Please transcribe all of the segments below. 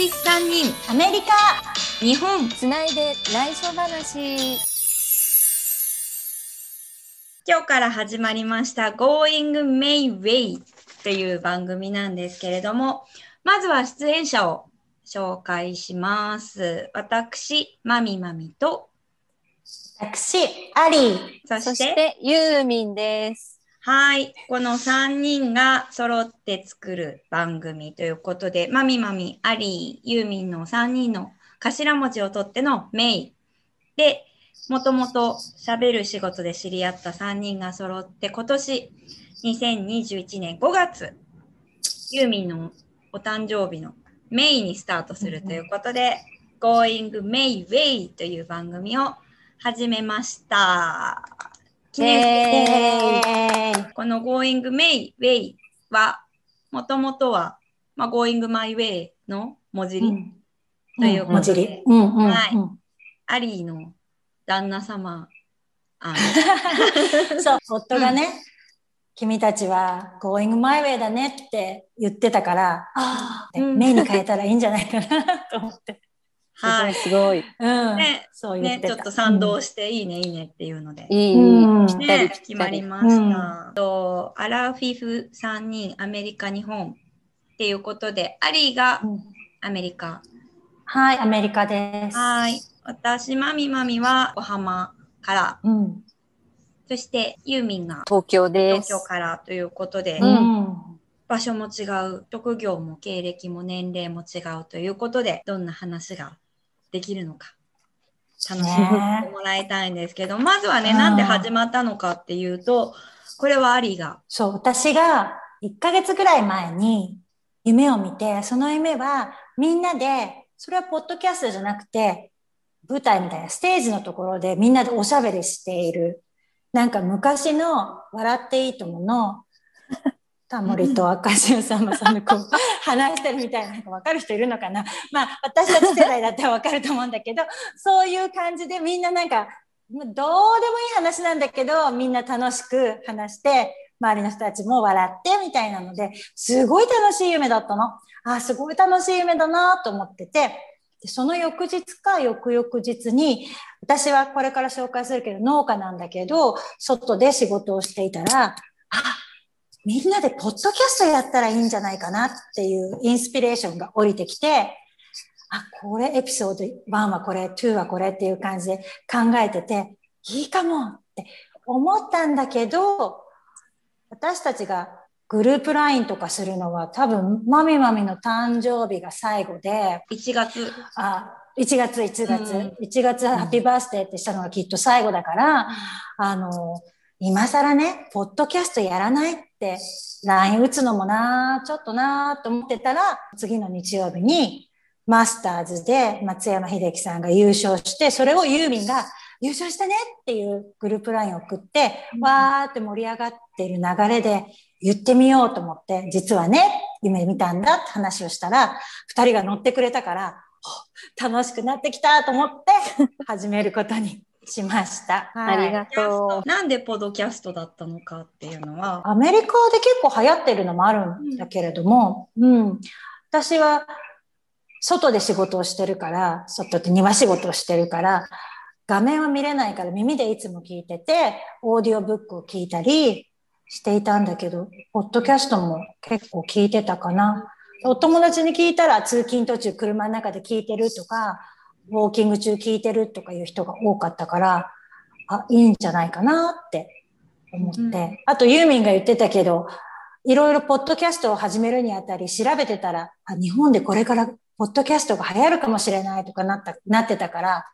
フィフ3人アメリカ。日本つないで内緒話。今日から始まりました Going Mayway という番組なんですけれどもまずは出演者を紹介します。私まみまみと私アリー。そしてユーミンですはい。この3人が揃って作る番組ということで、まみまみ、アリー、ユーミンの3人の頭文字を取ってのメイで、もともと喋る仕事で知り合った3人が揃って、今年2021年5月、ユーミンのお誕生日のメイにスタートするということで、Going May Way という番組を始めました。この Going My Way は、もともとは、まあ、Going My Way の文字り、うん。ということで文字り。うんうんうん。はい。アリーの旦那様。案。そう、夫がね、君たちは going my way だねって言ってたから、ああ、うん。目に変えたらいいんじゃないかなと思って。はい。すごいうん。ねね、そう言ってた。ちょっと賛同して、いいね、いいねっていうので。いい、ね、決まりりました。うんとアラフィフ3人、アメリカ、日本っていうことで、アリーがうんアメリカ。はい、アメリカです。はい。私、マミマミは横浜から、うん。そしてユーミンが東京です東京からということで、うん。場所も違う、職業も経歴も年齢も違うということで、どんな話ができるのか、楽しんでもらいたいんですけど、まずはね、うん。なんで始まったのかっていうと、これはアリーが、そう、私が1ヶ月ぐらい前に夢を見て、その夢はみんなで、それはポッドキャストじゃなくて、舞台みたいなステージのところでみんなでおしゃべりしている。なんか昔の笑っていいともの、タモリと赤潮さんまさんのこう話してるみたいな、なんか分かる人いるのかな？まあ私たち世代だったら分かると思うんだけど、そういう感じでみんななんか、どうでもいい話なんだけど、みんな楽しく話して、周りの人たちも笑ってみたいなので、すごい楽しい夢だったの。あ、すごい楽しい夢だなと思ってて、でその翌日か翌々日に、私はこれから紹介するけど農家なんだけど、外で仕事をしていたら、あ、みんなでポッドキャストやったらいいんじゃないかなっていうインスピレーションが降りてきて、あ、これエピソード1はこれ、2はこれっていう感じで考えてて、いいかもって思ったんだけど、私たちがグループラインとかするのは多分、マミマミの誕生日が最後で、1月、あ、1月、1月、うん。1月ハッピーバースデーってしたのがきっと最後だから、あの、今更ね、ポッドキャストやらないって、LINE 打つのもな、ちょっとなと思ってたら、次の日曜日に、マスターズで松山秀樹さんが優勝して、それをユーミンが優勝したねっていうグループ LINE を送って、うん。わーって盛り上がってる流れで言ってみようと思って、実はね、夢見たんだって話をしたら、二人が乗ってくれたから、楽しくなってきたと思って始めることにしました。はい。ありがとう。なんでポッドキャストだったのかっていうのは、アメリカで結構流行ってるのもあるんだけれども、うん、私は外で仕事をしてるから、外って庭仕事をしてるから、画面は見れないから耳でいつも聞いてて、オーディオブックを聞いたりしていたんだけど、ポッドキャストも結構聞いてたかな。お友達に聞いたら通勤途中車の中で聞いてるとか、ウォーキング中聞いてるとかいう人が多かったから、あ、いいんじゃないかなって思って。うんあとユーミンが言ってたけど、いろいろポッドキャストを始めるにあたり調べてたら、あ、日本でこれからポッドキャストが流行るかもしれないとかなった、なってたから、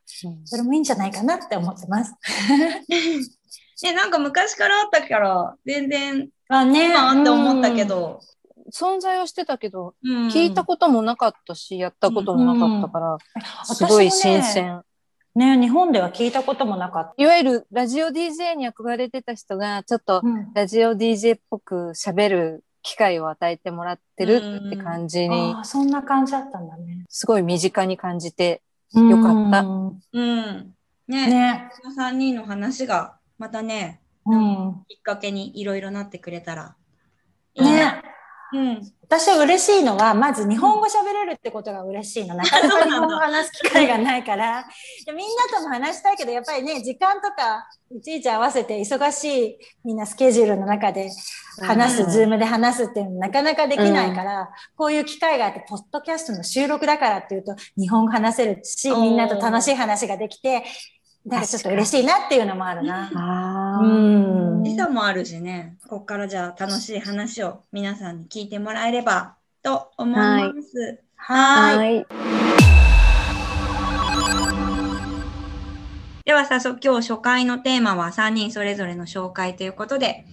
それもいいんじゃないかなって思ってます。ね、なんか昔からあったから、全然、あね今って思ったけ。ど、存在はしてたけど、うん聞いたこともなかったしやったこともなかったから、うんすごい新鮮、ね、日本では聞いたこともなかっいわゆるラジオ DJ に憧れてた人がちょっとラジオ DJ っぽく喋る機会を与えてもらってるって感じにああ、そんな感じだったんだね。すごい身近に感じてよかったうんうん。ね、ね。この3人の話が、またね、うん。きっかけにいろいろなってくれたらいいな。ね。うん。私は嬉しいのは、まず日本語喋れるってことが嬉しいの。なかなか日本語話す機会がないから。でみんなとも話したいけど、やっぱりね、時間とか、いちいち合わせて忙しいみんなスケジュールの中で話す、うんズームで話すっていうのなかなかできないから、こういう機会があって、ポッドキャストの収録だからっていうと、日本語話せるし、みんなと楽しい話ができて、なんかちょっと嬉しいなっていうのもあるな。あうーん。時差もあるしね、ここからじゃあ楽しい話を皆さんに聞いてもらえればと思います。はーい。はい。では早速今日初回のテーマは3人それぞれの紹介ということで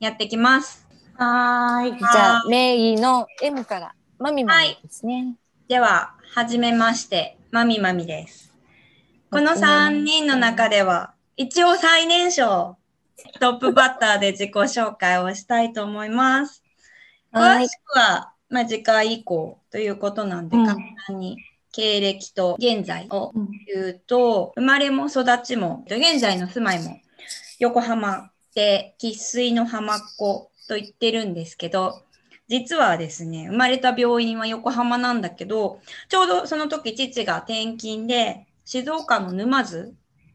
やってきます。はーい。じゃあ、メイの M から、マミマミですね。では、はじめまして、まみまみです。この3人の中では、一応最年少、トップバッターで自己紹介をしたいと思います。はい詳しくは、まあ、次回以降ということなんで、うん簡単に経歴と現在をうん言うと、生まれも育ちも、現在の住まいも横浜で生粋の浜っ子と言ってるんですけど、実はですね、生まれた病院は横浜なんだけど、ちょうどその時父が転勤で静岡の沼津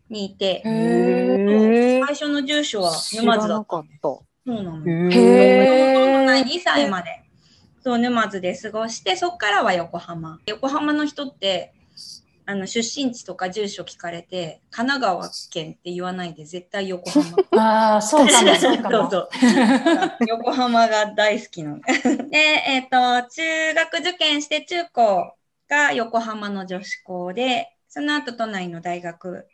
にいて、最初の住所は知沼津だった。った。そうなの。へへーない2歳まで、そう、沼津で過ごして、そこからは横浜。横浜の人って、あの、出身地とか住所聞かれて、神奈川県って言わないで、絶対横浜。ああ、そう かも、そうかも。そう横浜が大好きなの。で、えっ、と、中学受験して中高が横浜の女子校で、その後都内の大学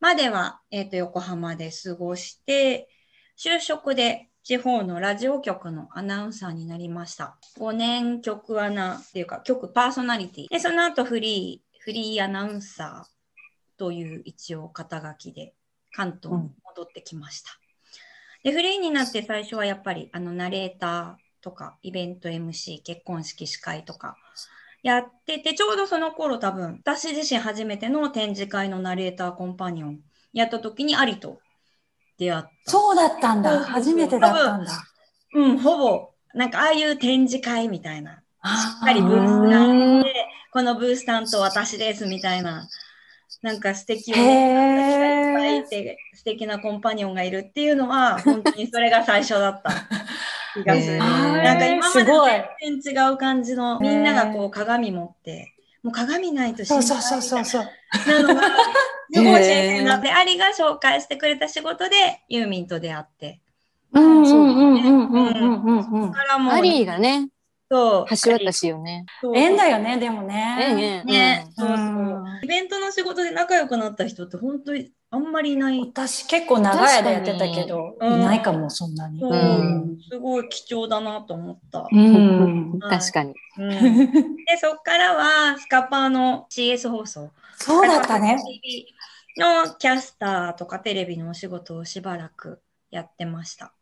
までは、えっ、と、横浜で過ごして、就職で地方のラジオ局のアナウンサーになりました。5年局アナっていうか、局パーソナリティ。で、その後フリー、フリーアナウンサーという一応肩書きで関東に戻ってきました。で、フリーになって最初はやっぱりあのナレーターとかイベント MC、結婚式司会とかやってて、ちょうどその頃多分私自身初めての展示会のナレーターコンパニオンやった時にアリと出会った。そうだったんだ。初めてだったんだ。うん、ほぼ、なんかああいう展示会みたいな。しあっかりブースうがあんって、このブース担当私ですみたいな、なんか素敵へな、ーいっぱいいて素敵なコンパニオンがいるっていうのは、本当にそれが最初だったがする。なんか今まで全然違う感じの、みんながこう鏡持って、もう鏡ないとしないそうそうそうそう。なのが、すごい新鮮な。で、アリが紹介してくれた仕事でユーミンと出会って。うんうんうんうんうんうんうん。からもう。アリーがね。そう。橋渡しよね。縁だよね、でもね。え、ね、ね、そうそう。イベントの仕事で仲良くなった人って本当にあんまりいない。私結構長い間やってたけど、いないかも、そんなに。すごい貴重だなと思った。うん。確かに。うん で、そっからはスカパーの CS 放送。そうだったね。のキャスターとかテレビのお仕事をしばらくやってました。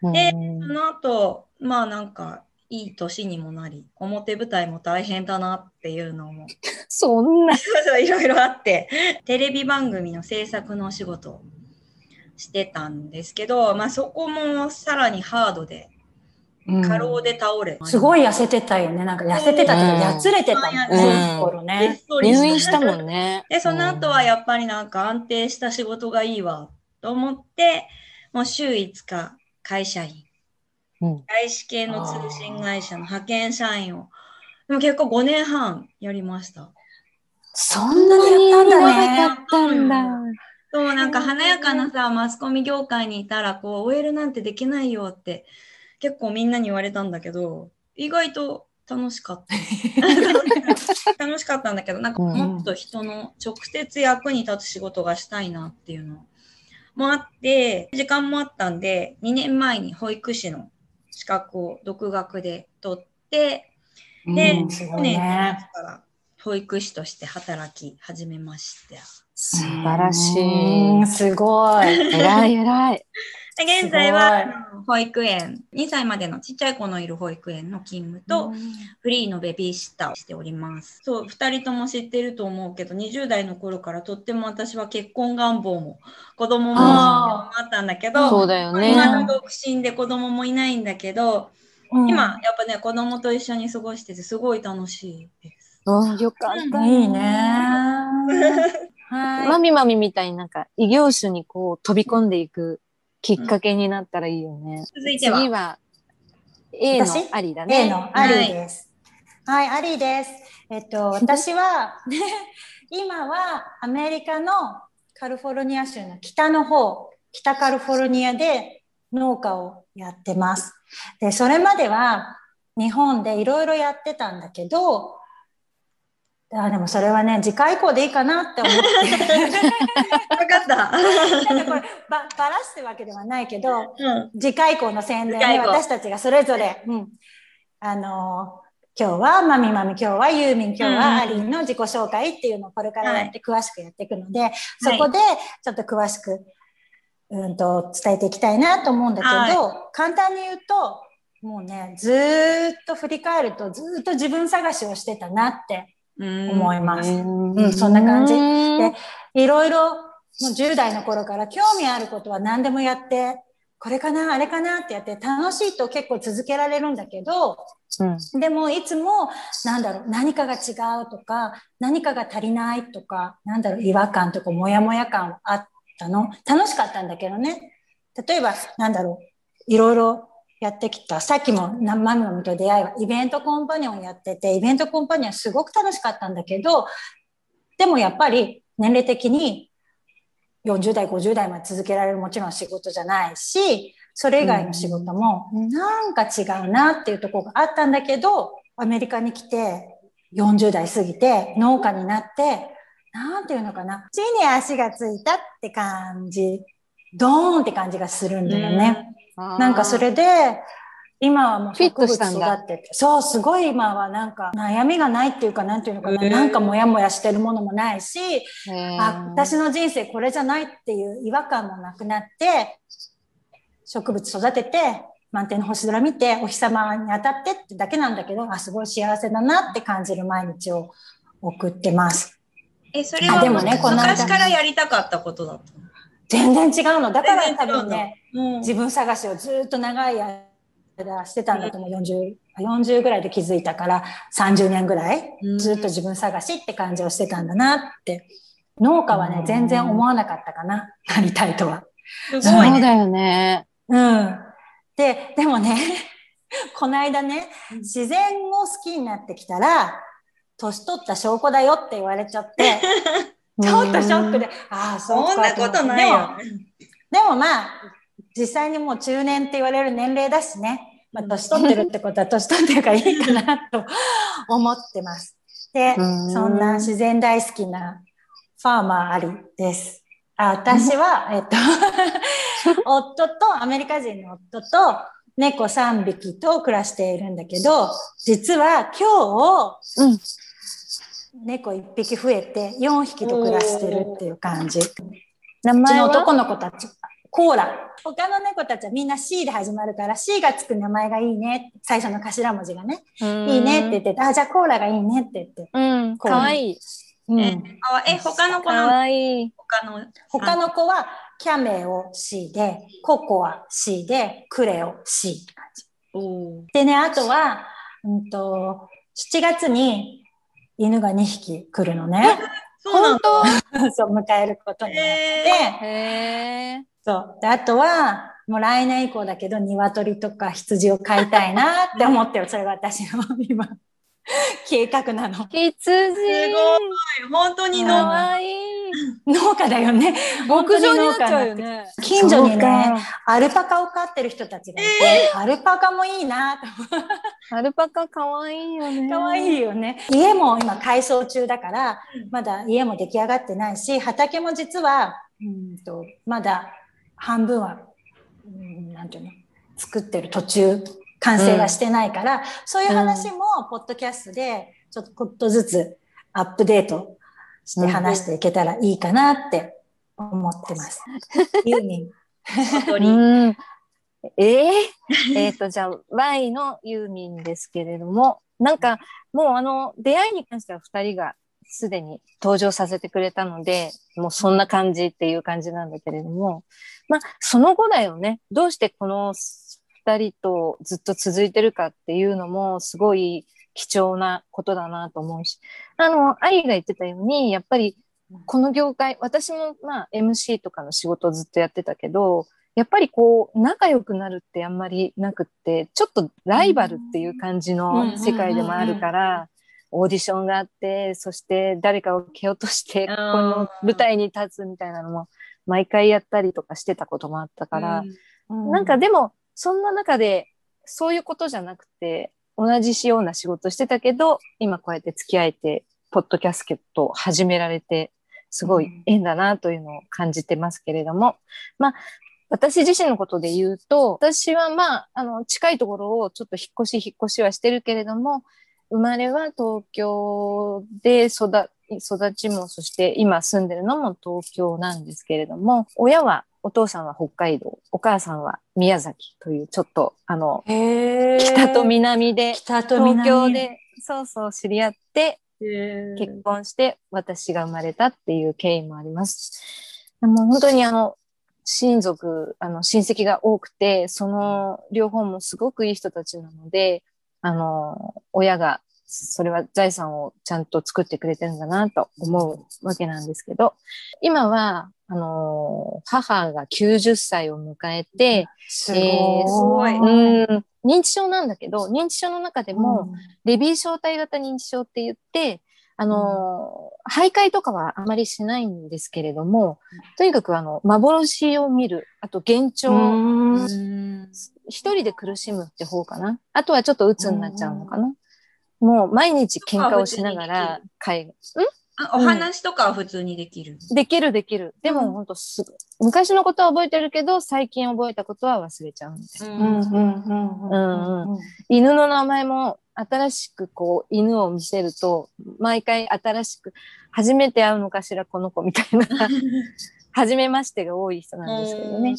でうんその後、まあなんか、いい年にもなり、表舞台も大変だなっていうのも そんな。そうそういろいろあって、テレビ番組の制作のお仕事をしてたんですけど、まあそこもさらにハードで、うん過労で倒れ。すごい痩せてたよね。なんか痩せてたっていうんやつれてたもんね、入院したもんね。で、その後はやっぱりなんか安定した仕事がいいわと思って、もう週5日会社員。うん外資系の通信会社の派遣社員を、でも結構5年半やりました。そんなにやったんだね。ったんだ。そう、なんか華やかなさ、マスコミ業界にいたら、こう、OL なんてできないよって、結構みんなに言われたんだけど、意外と楽しかった。楽しかったんだけど、なんかもっと人の直接役に立つ仕事がしたいなっていうのもあって、時間もあったんで、2年前に保育士の資格を独学で取って、で、うんすごい去年ね。から保育士として働き始めました。素晴らしい。うんすごい。偉い偉い。で現在は保育園、2歳までのちっちゃい子のいる保育園の勤務と、フリーのベビーシッターをしております。そう、2人とも知ってると思うけど、20代の頃からとっても私は結婚願望も子供もああったんだけど、そうだよね。今の独身で子供もいないんだけど、うん今、やっぱね、子供と一緒に過ごしてて、すごい楽しいです。うんよかった。いいね。はい。マミマミみたいになんか異業種にこう飛び込んでいくきっかけになったらいいよね。続いては。次は A の私？ありだね。A のアリーです。はい、アリーです。えっと、私は、今はアメリカのカリフォルニア州の北の方、北カリフォルニアで農家をやってます。で、それまでは日本でいろいろやってたんだけど、あでもそれはね、次回以降でいいかなって思って。わかった。なんかこれば、ばらすってわけではないけど、うん。次回以降の宣伝で私たちがそれぞれ、うん、あのー今日はマミマミ、今日はユーミン、今日はアリンの自己紹介っていうのをこれからやって詳しくやっていくので、そこでちょっと詳しく、うんと伝えていきたいなと思うんだけど、簡単に言うと、もうね、ずーっと振り返るとずーっと自分探しをしてたなって思います。うんそんな感じでいろいろ、もう10代の頃から興味あることは何でもやって、これかな、あれかなってやって楽しいと結構続けられるんだけど、うんでもいつも、なんだろう、何かが違うとか、何かが足りないとか、なんだろう、違和感とか、モヤモヤ感はあったの。楽しかったんだけどね。例えば、なんだろう、いろいろやってきた。さっきもマミマミと出会いは、イベントコンパニオンやってて、イベントコンパニオンすごく楽しかったんだけど、でもやっぱり年齢的に40代、50代まで続けられるもちろん仕事じゃないし、それ以外の仕事もなんか違うなっていうところがあったんだけど、アメリカに来て40代過ぎて農家になって、なんていうのかな、地に足がついたって感じ、ドーンって感じがするんだよね。なんかそれで、今はもうフィット植物育ってて、そう、すごい今はなんか悩みがないっていうか、なんていうのかな、へーなんかモヤモヤしてるものもないし、へーあ、私の人生これじゃないっていう違和感もなくなって、植物育てて、満天の星空見て、お日様に当たってってだけなんだけど、あ、すごい幸せだなって感じる毎日を送ってます。え、それはあでもねこの間。昔からやりたかったことだった全然違うの。だから多全然違うん。自分探しをずっと長い間してたんだと思う。40、40ぐらいで気づいたから、30年ぐらいうんずっと自分探しって感じをしてたんだなって。農家はね、全然思わなかったかな。なりたいとは。すごいね。そうだよね。うん。で、でもね、この間ね、うん自然を好きになってきたら、年取った証拠だよって言われちゃって、ちょっとショックで、ああ、そんなことないよ。でもまあ、実際にもう中年って言われる年齢だしね、まあ、年取ってるってことは年取ってるからいいかなと思ってます。で、うんそんな自然大好きなファーマーありです。あ私は、えっと、夫と、アメリカ人の夫と、猫3匹と暮らしているんだけど、実は今日、うん。猫1匹増えて4匹と暮らしてるっていう感じ。名前男の子たち、コーラ。他の猫たちはみんな C で始まるから、C がつく名前がいいね。最初の頭文字がね。いいねって言ってて、あ、じゃあコーラがいいねって言って。うん。かわいい。うんえ他の子かの、わいい。他の、他の子は、キャメオ C で、ココア C で、クレオ C って感じ。でね、あとは、うんと、7月に犬が2匹来るのね。そうなんだ。そう、迎えることになって、へへえ。そう。で、あとは、もう来年以降だけど、鶏とか羊を飼いたいなって思ってる。それが私の今、計画なの。羊。す本当にかの、わいい。農家だよね。牧場になっちゃうよね。近所にね、アルパカを飼ってる人たちがいて、アルパカもいいなと アルパカかわいいよね。かわいいよね。家も今改装中だから、まだ家も出来上がってないし、畑も実は、うんと、まだ半分は、うん、なんていうの、作ってる途中、完成はしてないから、そういう話も、ポッドキャストで、ちょっととずつアップデートして話していけたらいいかなって思ってます。ユーミン。小鳥。うん。え ええっと、じゃあ、Y のユーミンですけれども、なんか、もうあの、出会いに関しては二人がすでに登場させてくれたので、もうそんな感じっていう感じなんだけれども、まあ、その後だよね。どうしてこの二人とずっと続いてるかっていうのもすごい貴重なことだなと思うし、あの、愛が言ってたように、やっぱりこの業界、私もまあ MC とかの仕事をずっとやってたけど、やっぱりこう、仲良くなるってあんまりなくって、ちょっとライバルっていう感じの世界でもあるから、オーディションがあって、そして誰かを蹴落として、この舞台に立つみたいなのも、毎回やったりとかしてたこともあったから、なんかでも、そんな中で、そういうことじゃなくて、同じような仕事してたけど、今こうやって付き合えて、ポッドキャストを始められて、すごい縁だなというのを感じてますけれども、まあ、私自身のことで言うと、私はまあ、あの、近いところをちょっと引っ越し引っ越しはしてるけれども、生まれは東京で育、育ちも、そして今住んでるのも東京なんですけれども、親は、お父さんは北海道、お母さんは宮崎という、ちょっと、あの、北と南で、東京で、そうそう知り合って、結婚して私が生まれたっていう経緯もあります。もう本当にあの、親族、あの、親戚が多くて、その両方もすごくいい人たちなので、あの、親が、それは財産をちゃんと作ってくれてるんだなと思うわけなんですけど、今は、あの、母が90歳を迎えて、すごい、えー、うん。認知症なんだけど、認知症の中でも、レビー小体型認知症って言って、あの、徘徊とかはあまりしないんですけれども、とにかくあの、幻を見る、あと幻聴、一人で苦しむって方かな。あとはちょっと鬱になっちゃうのかな。もう毎日喧嘩をしながら海外。ん？お話とかは普通にできる、うん、できるできる。でも、うん、本当すぐ、昔のことは覚えてるけど、最近覚えたことは忘れちゃうみたいな。犬の名前も新しくこう犬を見せると、毎回新しく、初めて会うのかしら、この子みたいな、初めましてが多い人なんですけどね。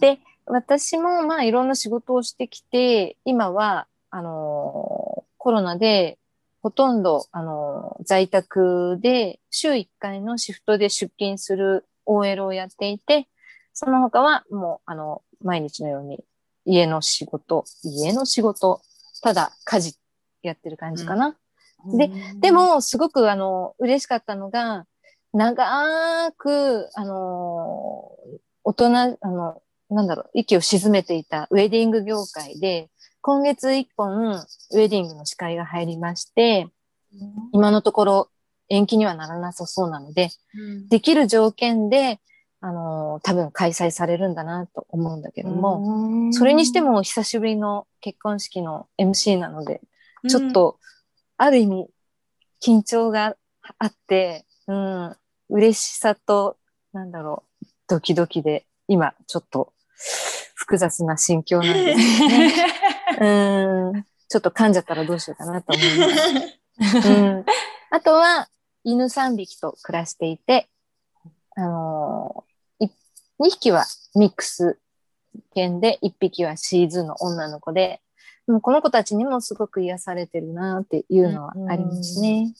で、私もまあいろんな仕事をしてきて、今は、あのー、コロナでほとんど、あのー、在宅で週1回のシフトで出勤する OL をやっていて、その他はもう、あの、毎日のように家の仕事、家の仕事、ただ家事やってる感じかな。うん、で、でも、すごくあの、嬉しかったのが、長く、あの、大人、あの、なんだろう、息を沈めていたウェディング業界で、今月一本、ウェディングの司会が入りまして、うん、今のところ延期にはならなさそうなので、うん、できる条件で、あの、多分開催されるんだなと思うんだけども、それにしても久しぶりの結婚式の MC なので、ちょっと、ある意味、緊張があって、うん、嬉しさと、なんだろう、ドキドキで、今、ちょっと、複雑な心境なんですね。うん、ちょっと噛んじゃったらどうしようかなと思います。うん、あとは、犬3匹と暮らしていて、あのー、2匹はミックス犬で、1匹はシーズンの女の子で、もこの子たちにもすごく癒されてるなっていうのはありますね。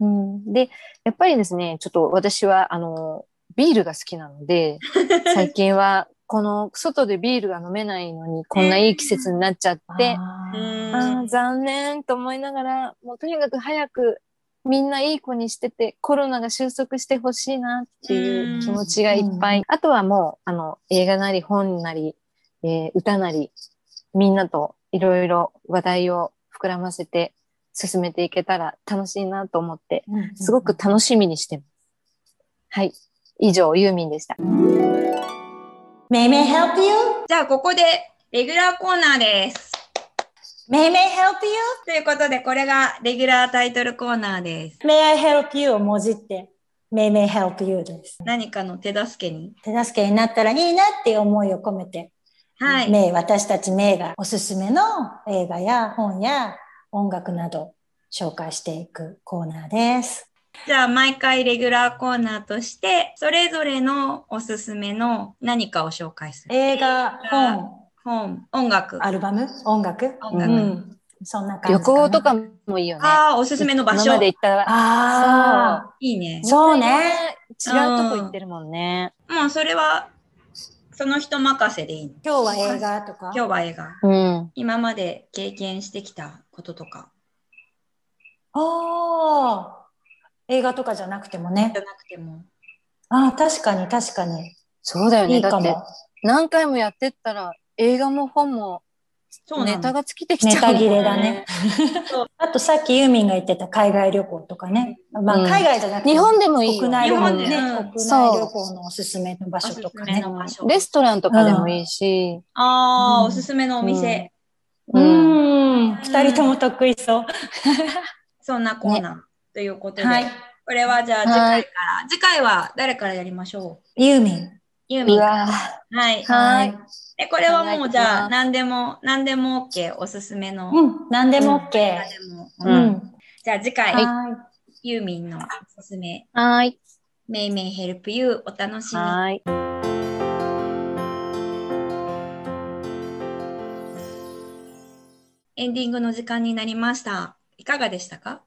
うん、うん、で、やっぱりですね、ちょっと私は、あの、ビールが好きなので、最近はこの外でビールが飲めないのにこんないい季節になっちゃって、ああ残念と思いながら、もうとにかく早くみんないい子にしててコロナが収束してほしいなっていう気持ちがいっぱい。あとはもう、あの、映画なり本なり、えー、歌なり、みんなといろいろ話題を膨らませて進めていけたら楽しいなと思って、すごく楽しみにしてます。はい。以上、ユーミンでした。May I help you? じゃあ、ここでレギュラーコーナーです。May I help you? ということで、これがレギュラータイトルコーナーです。May I help you? をもじって、May I help you です。何かの手助けに？手助けになったらいいなっていう思いを込めて、はい。名、私たち名がおすすめの映画や本や音楽など紹介していくコーナーです。じゃあ毎回レギュラーコーナーとして、それぞれのおすすめの何かを紹介する。映画、本、本、音楽。アルバム？音楽？音楽。うん、そんな感じ。旅行とかもいいよね。ああ、おすすめの場所。今まで行った。ああ。いいね。そうね。違うとこ行ってるもんね。もうそれはその人任せでいいの。今日は映画とか？今日は映画。うん。今まで経験してきたこととかああ。映画とかじゃなくてもねじ。ゃなくても。ああ、確かに確かに。そうだよね。いいかだっ。何回もやってったら映画も本もそうネタが尽きてきちゃうもんネタ切れだね。あとさっきユーミンが言ってた海外旅行とかね。まあうん海外じゃなくて日本でもいいよ国内旅行日本でね。うん国内旅行のおすすめの場所とかねおすすめ。の場所レストランとかでもいいし、ああ、うんおすすめのお店。ううんん。二人とも得意そう。そんなコーナーということで。はい。これはじゃあ次回から。次回は誰からやりましょう？ユーミン。ユーミン。はい。はい。で、これはもうじゃあ何でも、何でも OK。おすすめの。うん。何でも OK。何でもううんん。じゃあ次回、はい。ユーミンのおすすめ。はい。めいめいヘルプユーお楽しみ。はい。エンディングの時間になりました。いかがでしたか？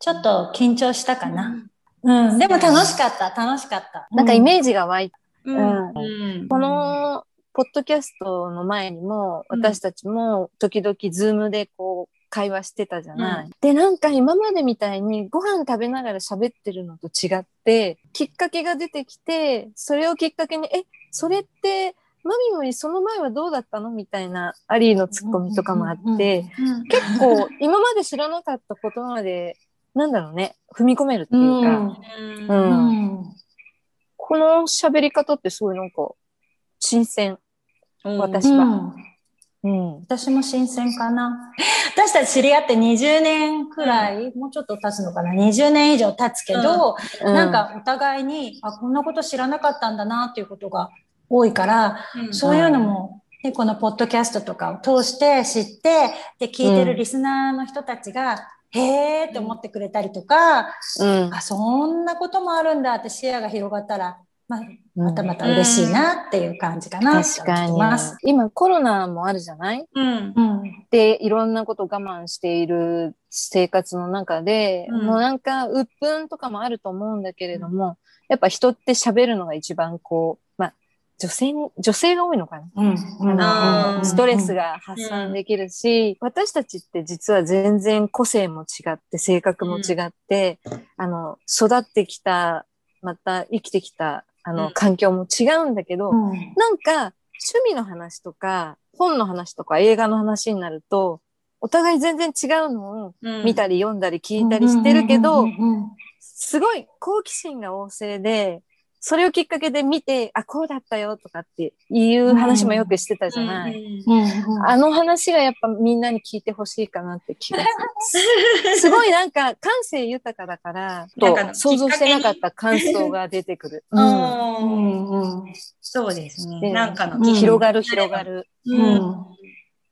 ちょっと緊張したかな。うん。でも楽しかった。楽しかった。なんかイメージが湧いた。うん。この、ポッドキャストの前にも、うん私たちも時々ズームでこう、会話してたじゃない。うで、なんか今までみたいにご飯食べながら喋ってるのと違って、きっかけが出てきて、それをきっかけに、え、それって、マミマミその前はどうだったのみたいなアリーのツッコミとかもあって、うん結構今まで知らなかったことまで、なんだろうね、踏み込めるっていうか、うんううんん。この喋り方ってすごいなんか、新鮮。私は。うん。うん。私も新鮮かな。私たち知り合って20年くらい、もうちょっと経つのかな？20年以上経つけど、なんかお互いに、あ、こんなこと知らなかったんだなっていうことが多いから、うんそういうのも、ね、このポッドキャストとかを通して知って、で、聞いてるリスナーの人たちが、へーって思ってくれたりとか、うん。あ、そんなこともあるんだって視野が広がったら、まあ、うんまたまた嬉しいなっていう感じかなって確かに思ってます。。今コロナもあるじゃない？うん。うん。で、いろんなこと我慢している生活の中で、うんもうなんか、鬱憤とかもあると思うんだけれども、やっぱ人って喋るのが一番こう、まあ、女性に、女性が多いのかな？うん。ストレスが発散できるし、私たちって実は全然個性も違って、性格も違って、あの、育ってきた、また生きてきた、あの、うん。環境も違うんだけど、うん。なんか、趣味の話とか、本の話とか映画の話になると、お互い全然違うのをうん。見たり読んだり聞いたりしてるけど、うんうんうん。すごい好奇心が旺盛で、それをきっかけで見て、あ、こうだったよとかっていう話もよくしてたじゃない。あの話がやっぱみんなに聞いてほしいかなって気がする。すごいなんか感性豊かだから、かと想像してなかった感想が出てくる。そうですね。でなんかの広がる広がる。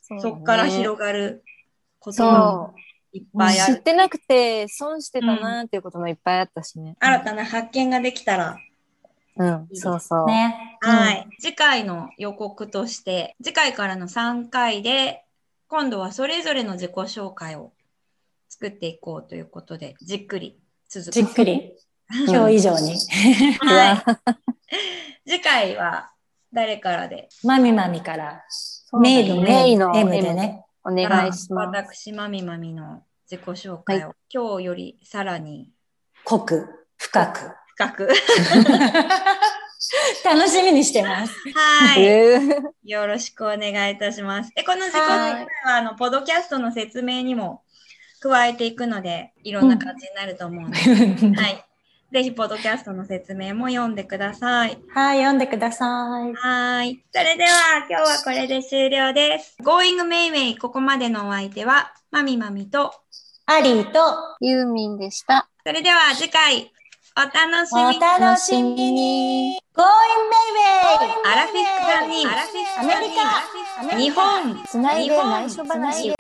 そっからる。広がることそがいっぱう。いある。知ってなくて損してたなっていうこともいっぱいあったしね。新たな発見ができたら。うん、そうそう。ね。はい。次回の予告として、次回からの3回で、今度はそれぞれの自己紹介を作っていこうということで、じっくり続く。じっくり。今日以上に。はい。次回は誰からで？まみまみから、メイのメイの M でね。お願いします。私、まみまみの自己紹介を、今日よりさらに濃く、深く。深く。楽しみにしてます。はい。えーよろしくお願いいたします。で、この自己紹介は、あの、ポドキャストの説明にも加えていくので、いろんな感じになると思うので、はい。ぜひ、ポドキャストの説明も読んでください。はい、読んでください。はい。それでは、今日はこれで終了です。Going メイメイ、ここまでのお相手は、まみまみと、アリーとユーミンでした。それでは次回、お楽しみおに。楽しみに。Going アラフィフ3人、アメリカ。日本、つないで内緒話。